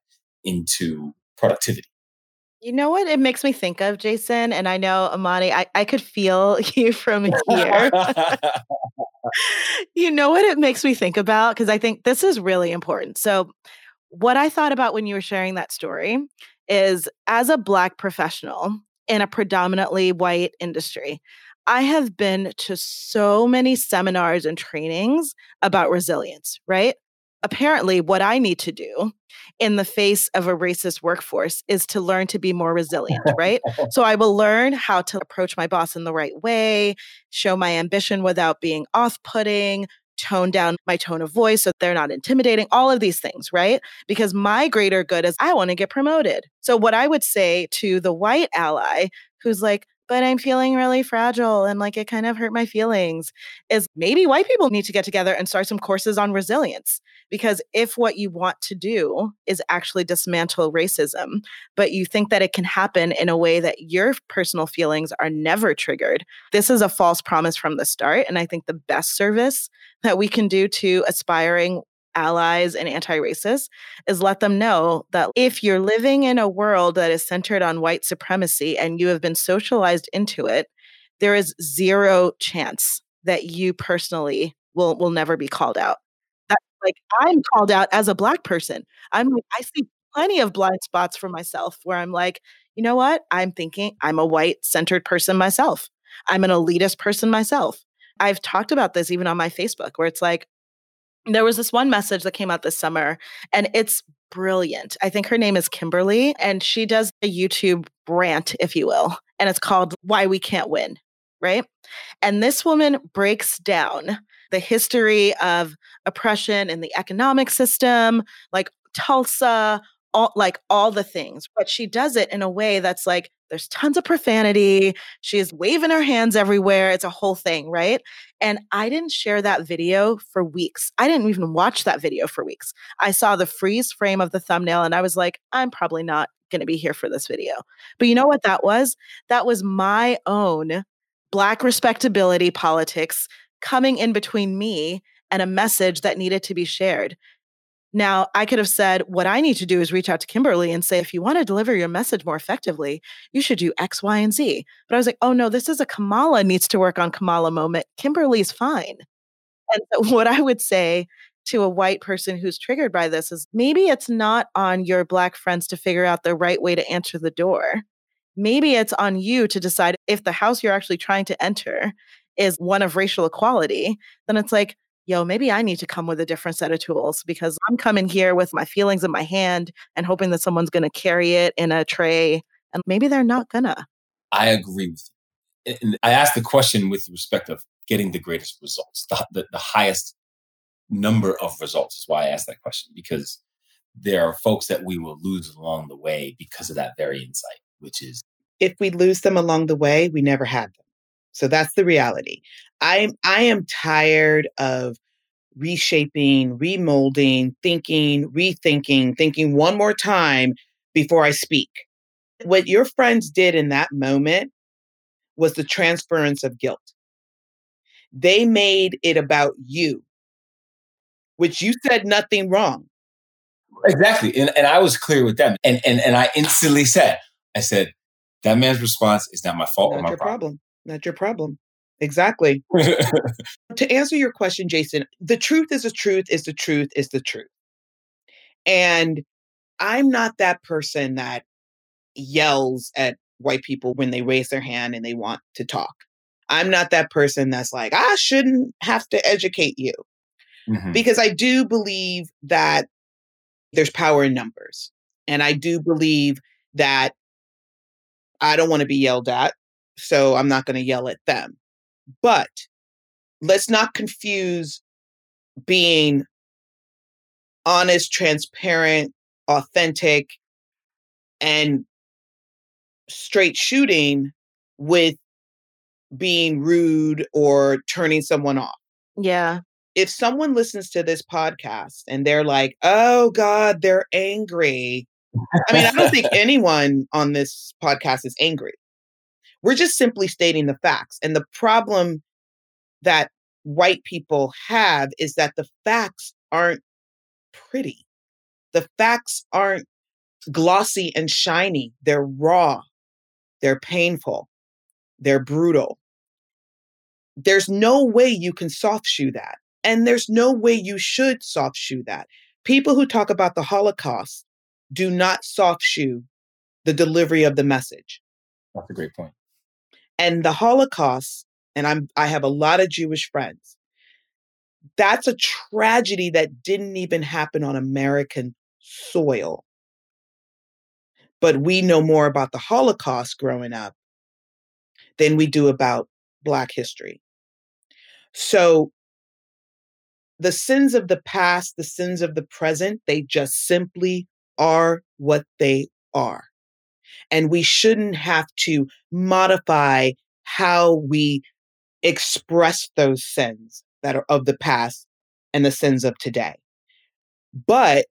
into productivity. You know what it makes me think of, Jason? And I know, Amani, I, I could feel you from here. you know what it makes me think about? Because I think this is really important. So, what I thought about when you were sharing that story is as a Black professional in a predominantly white industry, I have been to so many seminars and trainings about resilience, right? Apparently, what I need to do in the face of a racist workforce is to learn to be more resilient, right? so I will learn how to approach my boss in the right way, show my ambition without being off putting, tone down my tone of voice so they're not intimidating, all of these things, right? Because my greater good is I want to get promoted. So, what I would say to the white ally who's like, but I'm feeling really fragile and like it kind of hurt my feelings is maybe white people need to get together and start some courses on resilience. Because if what you want to do is actually dismantle racism, but you think that it can happen in a way that your personal feelings are never triggered, this is a false promise from the start. And I think the best service that we can do to aspiring allies and anti racists is let them know that if you're living in a world that is centered on white supremacy and you have been socialized into it, there is zero chance that you personally will will never be called out. That's like I'm called out as a black person. I'm I see plenty of blind spots for myself where I'm like, you know what? I'm thinking I'm a white centered person myself. I'm an elitist person myself. I've talked about this even on my Facebook where it's like, there was this one message that came out this summer and it's brilliant. I think her name is Kimberly and she does a YouTube rant, if you will, and it's called Why We Can't Win, right? And this woman breaks down the history of oppression in the economic system, like Tulsa, all like all the things, but she does it in a way that's like there's tons of profanity. She's waving her hands everywhere. It's a whole thing, right? And I didn't share that video for weeks. I didn't even watch that video for weeks. I saw the freeze frame of the thumbnail and I was like, I'm probably not going to be here for this video. But you know what that was? That was my own Black respectability politics coming in between me and a message that needed to be shared. Now, I could have said, what I need to do is reach out to Kimberly and say, if you want to deliver your message more effectively, you should do X, Y, and Z. But I was like, oh no, this is a Kamala needs to work on Kamala moment. Kimberly's fine. And so what I would say to a white person who's triggered by this is maybe it's not on your Black friends to figure out the right way to answer the door. Maybe it's on you to decide if the house you're actually trying to enter is one of racial equality, then it's like, yo, maybe I need to come with a different set of tools because I'm coming here with my feelings in my hand and hoping that someone's going to carry it in a tray. And maybe they're not gonna. I agree with you. And I asked the question with respect of getting the greatest results, the, the, the highest number of results is why I asked that question because there are folks that we will lose along the way because of that very insight, which is if we lose them along the way, we never had them. So that's the reality. I I am tired of reshaping, remolding, thinking, rethinking, thinking one more time before I speak. What your friends did in that moment was the transference of guilt. They made it about you, which you said nothing wrong. Exactly. And, and I was clear with them. And, and, and I instantly said, I said, that man's response is not my fault not or my your problem. problem. Not your problem. Exactly. to answer your question, Jason, the truth is the truth is the truth is the truth. And I'm not that person that yells at white people when they raise their hand and they want to talk. I'm not that person that's like, I shouldn't have to educate you. Mm-hmm. Because I do believe that there's power in numbers. And I do believe that I don't want to be yelled at. So I'm not going to yell at them. But let's not confuse being honest, transparent, authentic, and straight shooting with being rude or turning someone off. Yeah. If someone listens to this podcast and they're like, oh God, they're angry. I mean, I don't think anyone on this podcast is angry. We're just simply stating the facts. And the problem that white people have is that the facts aren't pretty. The facts aren't glossy and shiny. They're raw. They're painful. They're brutal. There's no way you can soft shoe that. And there's no way you should soft shoe that. People who talk about the Holocaust do not soft shoe the delivery of the message. That's a great point. And the Holocaust, and I'm I have a lot of Jewish friends. That's a tragedy that didn't even happen on American soil. But we know more about the Holocaust growing up than we do about Black history. So the sins of the past, the sins of the present, they just simply are what they are. And we shouldn't have to modify how we express those sins that are of the past and the sins of today. But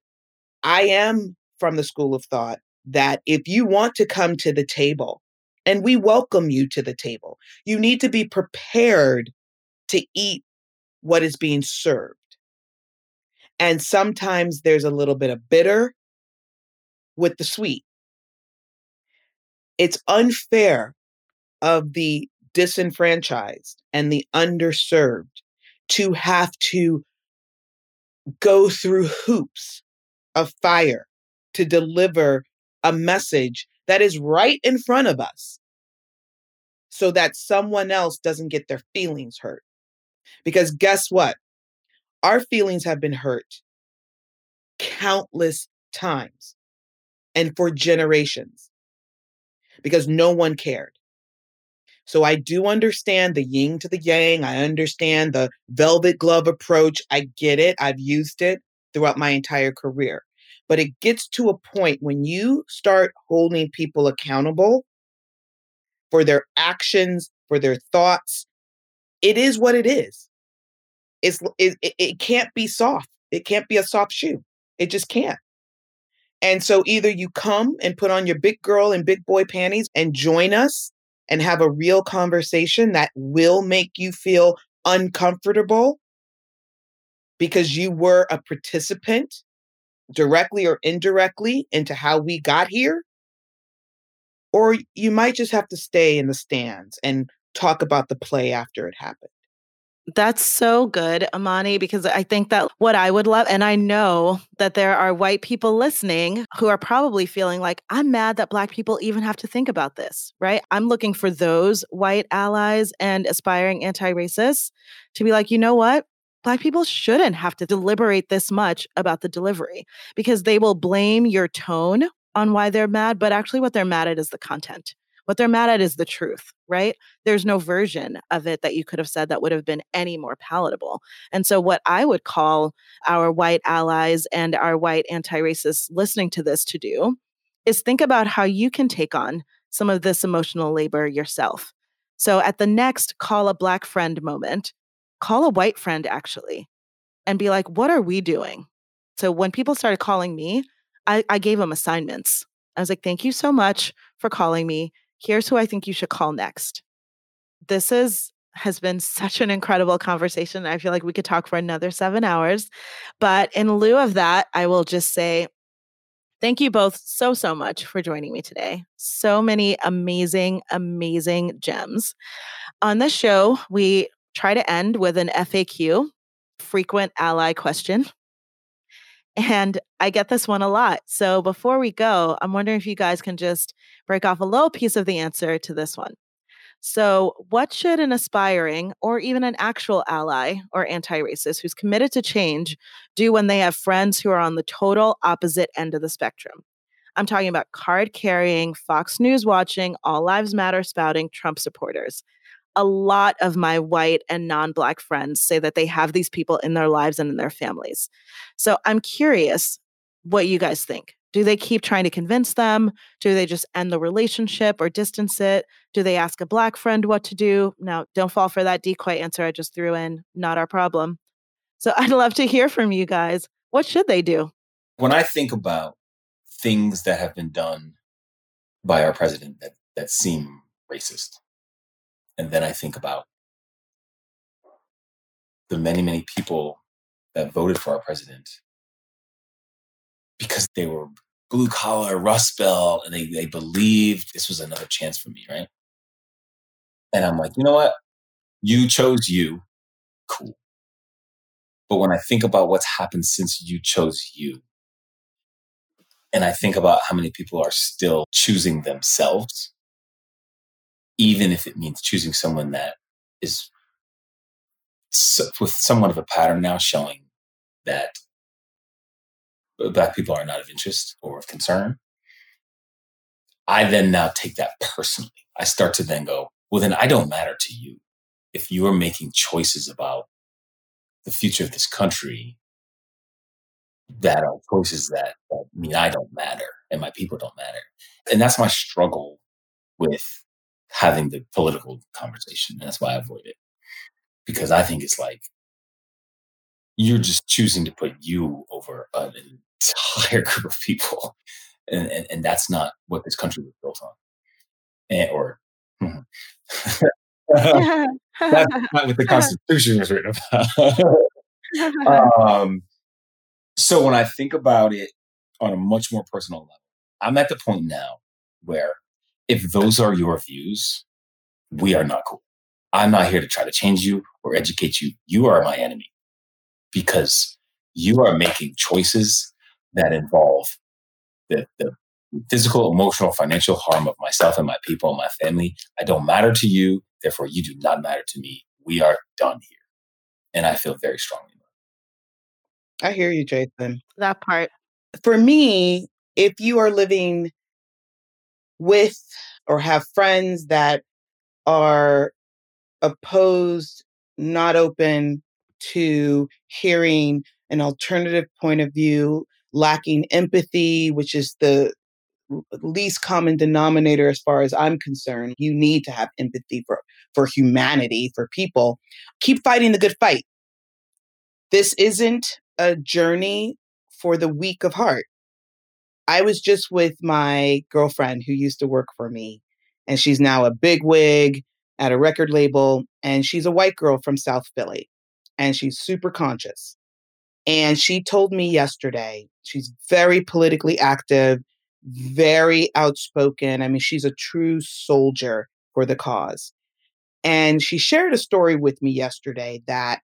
I am from the school of thought that if you want to come to the table, and we welcome you to the table, you need to be prepared to eat what is being served. And sometimes there's a little bit of bitter with the sweet. It's unfair of the disenfranchised and the underserved to have to go through hoops of fire to deliver a message that is right in front of us so that someone else doesn't get their feelings hurt. Because guess what? Our feelings have been hurt countless times and for generations because no one cared. So I do understand the yin to the yang. I understand the velvet glove approach. I get it. I've used it throughout my entire career. But it gets to a point when you start holding people accountable for their actions, for their thoughts. It is what it is. It's it, it can't be soft. It can't be a soft shoe. It just can't. And so either you come and put on your big girl and big boy panties and join us and have a real conversation that will make you feel uncomfortable because you were a participant directly or indirectly into how we got here. Or you might just have to stay in the stands and talk about the play after it happened. That's so good, Amani, because I think that what I would love, and I know that there are white people listening who are probably feeling like, I'm mad that Black people even have to think about this, right? I'm looking for those white allies and aspiring anti racists to be like, you know what? Black people shouldn't have to deliberate this much about the delivery because they will blame your tone on why they're mad, but actually, what they're mad at is the content. What they're mad at is the truth, right? There's no version of it that you could have said that would have been any more palatable. And so, what I would call our white allies and our white anti racists listening to this to do is think about how you can take on some of this emotional labor yourself. So, at the next call a black friend moment, call a white friend actually and be like, what are we doing? So when people started calling me, I, I gave them assignments. I was like, thank you so much for calling me. Here's who I think you should call next. This is has been such an incredible conversation. I feel like we could talk for another seven hours. But in lieu of that, I will just say thank you both so, so much for joining me today. So many amazing, amazing gems. On this show, we try to end with an FAQ, frequent ally question. And I get this one a lot. So before we go, I'm wondering if you guys can just break off a little piece of the answer to this one. So, what should an aspiring or even an actual ally or anti racist who's committed to change do when they have friends who are on the total opposite end of the spectrum? I'm talking about card carrying, Fox News watching, All Lives Matter spouting Trump supporters a lot of my white and non Black friends say that they have these people in their lives and in their families. So I'm curious what you guys think. Do they keep trying to convince them? Do they just end the relationship or distance it? Do they ask a black friend what to do? Now, don't fall for that decoy answer I just threw in. Not our problem. So I'd love to hear from you guys. What should they do? When I think about things that have been done by our president that, that seem racist, and then I think about the many, many people that voted for our president because they were blue collar, Rust Belt, and they, they believed this was another chance for me, right? And I'm like, you know what? You chose you. Cool. But when I think about what's happened since you chose you, and I think about how many people are still choosing themselves, even if it means choosing someone that is so, with somewhat of a pattern now showing that Uh, black people are not of interest or of concern, I then now take that personally. I start to then go, well, then I don't matter to you. If you are making choices about the future of this country that are choices that, that mean I don't matter and my people don't matter. And that's my struggle with having the political conversation. That's why I avoid it. Because I think it's like you're just choosing to put you over an entire group of people. And, and, and that's not what this country was built on. And, or hmm. that's not what the Constitution was written about. um, so when I think about it on a much more personal level, I'm at the point now where if those are your views, we are not cool. I'm not here to try to change you or educate you. You are my enemy because you are making choices that involve the, the physical, emotional, financial harm of myself and my people and my family. I don't matter to you. Therefore, you do not matter to me. We are done here. And I feel very strongly I hear you, Jason. That part. For me, if you are living with or have friends that are opposed, not open to hearing an alternative point of view, lacking empathy, which is the least common denominator as far as I'm concerned. You need to have empathy for, for humanity, for people. Keep fighting the good fight. This isn't a journey for the weak of heart. I was just with my girlfriend who used to work for me, and she's now a big wig at a record label, and she's a white girl from South Philly, and she's super conscious. And she told me yesterday, she's very politically active, very outspoken. I mean, she's a true soldier for the cause. And she shared a story with me yesterday that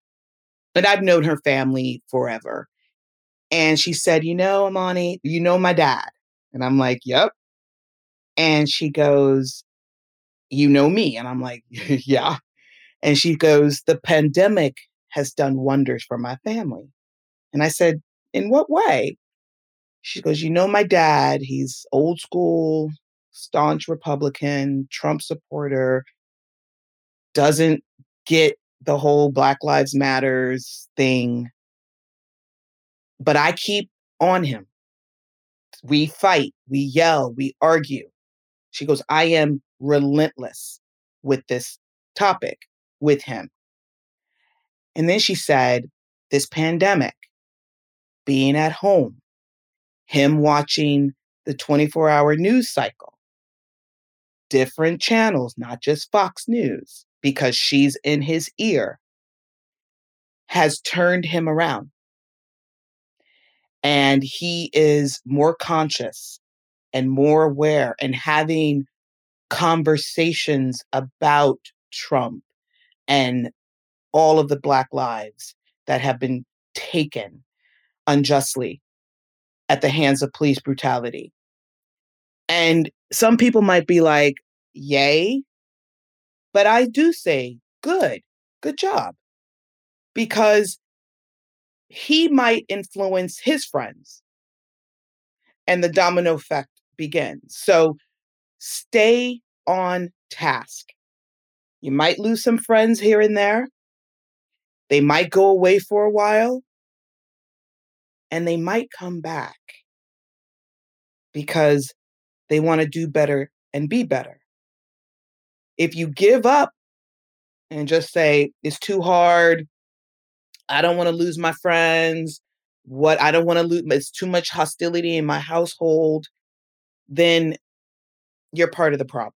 and I've known her family forever. And she said, You know, Amani, you know my dad. And I'm like, Yep. And she goes, You know me. And I'm like, Yeah. And she goes, The pandemic has done wonders for my family. And I said, In what way? She goes, You know, my dad, he's old school, staunch Republican, Trump supporter, doesn't get the whole Black Lives Matters thing. But I keep on him. We fight, we yell, we argue. She goes, I am relentless with this topic with him. And then she said, This pandemic, being at home, him watching the 24 hour news cycle, different channels, not just Fox News, because she's in his ear, has turned him around. And he is more conscious and more aware and having conversations about Trump and all of the Black lives that have been taken unjustly at the hands of police brutality. And some people might be like, yay, but I do say, good, good job. Because he might influence his friends and the domino effect begins. So stay on task. You might lose some friends here and there. They might go away for a while and they might come back. because they want to do better and be better. If you give up and just say, it's too hard, I don't want to lose my friends, what I don't want to lose, it's too much hostility in my household, then you're part of the problem.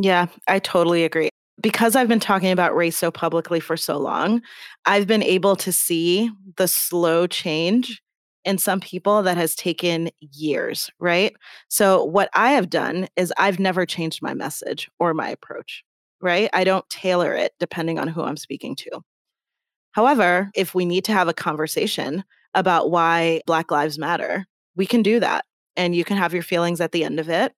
Yeah, I totally agree. Because I've been talking about race so publicly for so long, I've been able to see the slow change in some people that has taken years, right? So, what I have done is I've never changed my message or my approach, right? I don't tailor it depending on who I'm speaking to. However, if we need to have a conversation about why Black Lives Matter, we can do that. And you can have your feelings at the end of it.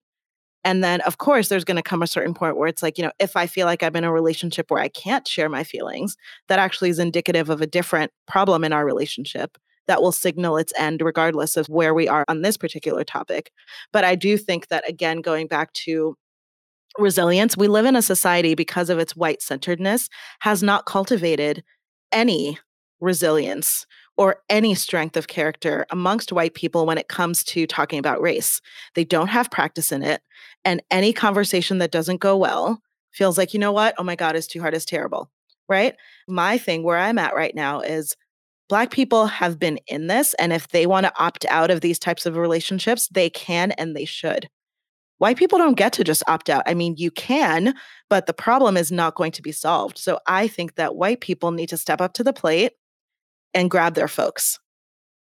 And then, of course, there's going to come a certain point where it's like, you know, if I feel like I'm in a relationship where I can't share my feelings, that actually is indicative of a different problem in our relationship that will signal its end, regardless of where we are on this particular topic. But I do think that, again, going back to resilience, we live in a society because of its white centeredness, has not cultivated any resilience or any strength of character amongst white people when it comes to talking about race. They don't have practice in it. And any conversation that doesn't go well feels like, you know what? Oh my God, it's too hard, it's terrible. Right. My thing where I'm at right now is Black people have been in this. And if they want to opt out of these types of relationships, they can and they should. White people don't get to just opt out. I mean, you can, but the problem is not going to be solved. So I think that white people need to step up to the plate and grab their folks,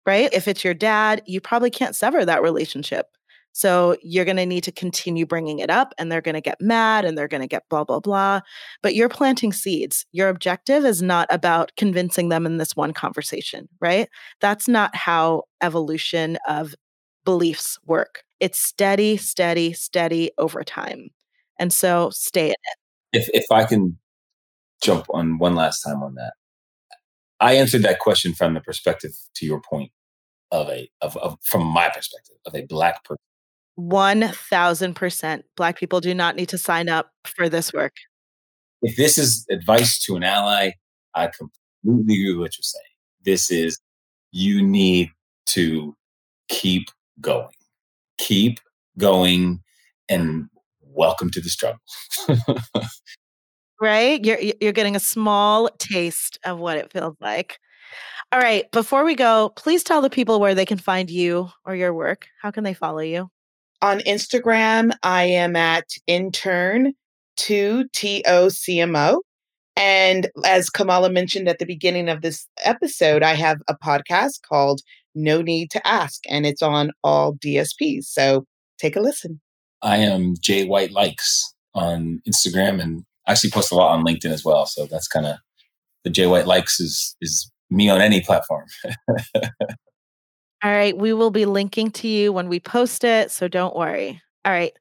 right? If it's your dad, you probably can't sever that relationship. So you're going to need to continue bringing it up and they're going to get mad and they're going to get blah, blah, blah. But you're planting seeds. Your objective is not about convincing them in this one conversation, right? That's not how evolution of beliefs work. It's steady, steady, steady over time. And so stay in it. If, if I can jump on one last time on that, I answered that question from the perspective, to your point, of a of, of from my perspective of a black person 1000% black people do not need to sign up for this work. If this is advice to an ally, I completely agree with what you're saying. This is you need to keep going. Keep going and welcome to the struggle. right? You're you're getting a small taste of what it feels like. All right, before we go, please tell the people where they can find you or your work. How can they follow you? On Instagram, I am at intern to TOCMO. And as Kamala mentioned at the beginning of this episode, I have a podcast called No Need to Ask, and it's on all DSPs. So take a listen. I am Jay White Likes on Instagram and I actually post a lot on LinkedIn as well. So that's kind of the Jay White Likes is is me on any platform. All right. We will be linking to you when we post it. So don't worry. All right.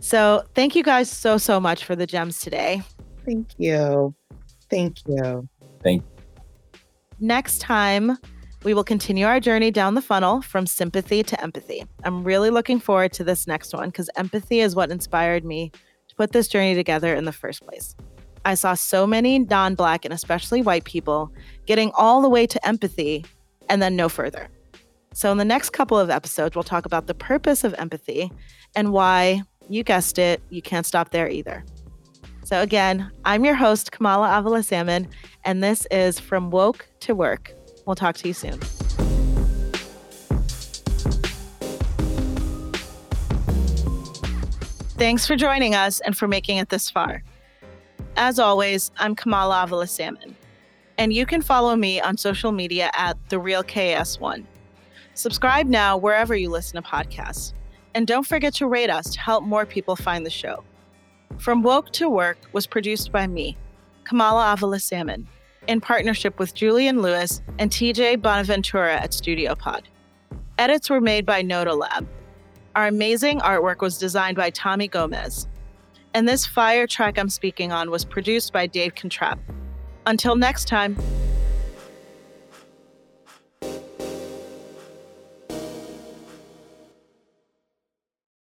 So thank you guys so, so much for the gems today. Thank you. Thank you. Thank you. Next time, we will continue our journey down the funnel from sympathy to empathy. I'm really looking forward to this next one because empathy is what inspired me to put this journey together in the first place. I saw so many non Black and especially white people getting all the way to empathy and then no further. So, in the next couple of episodes, we'll talk about the purpose of empathy and why, you guessed it, you can't stop there either. So, again, I'm your host, Kamala Avila Salmon, and this is From Woke to Work. We'll talk to you soon. Thanks for joining us and for making it this far. As always, I'm Kamala Avila Salmon, and you can follow me on social media at The Real KS1. Subscribe now wherever you listen to podcasts. And don't forget to rate us to help more people find the show. From Woke to Work was produced by me, Kamala Avila Salmon, in partnership with Julian Lewis and TJ Bonaventura at Studio Pod. Edits were made by Noda Lab. Our amazing artwork was designed by Tommy Gomez. And this fire track I'm speaking on was produced by Dave Contrap. Until next time.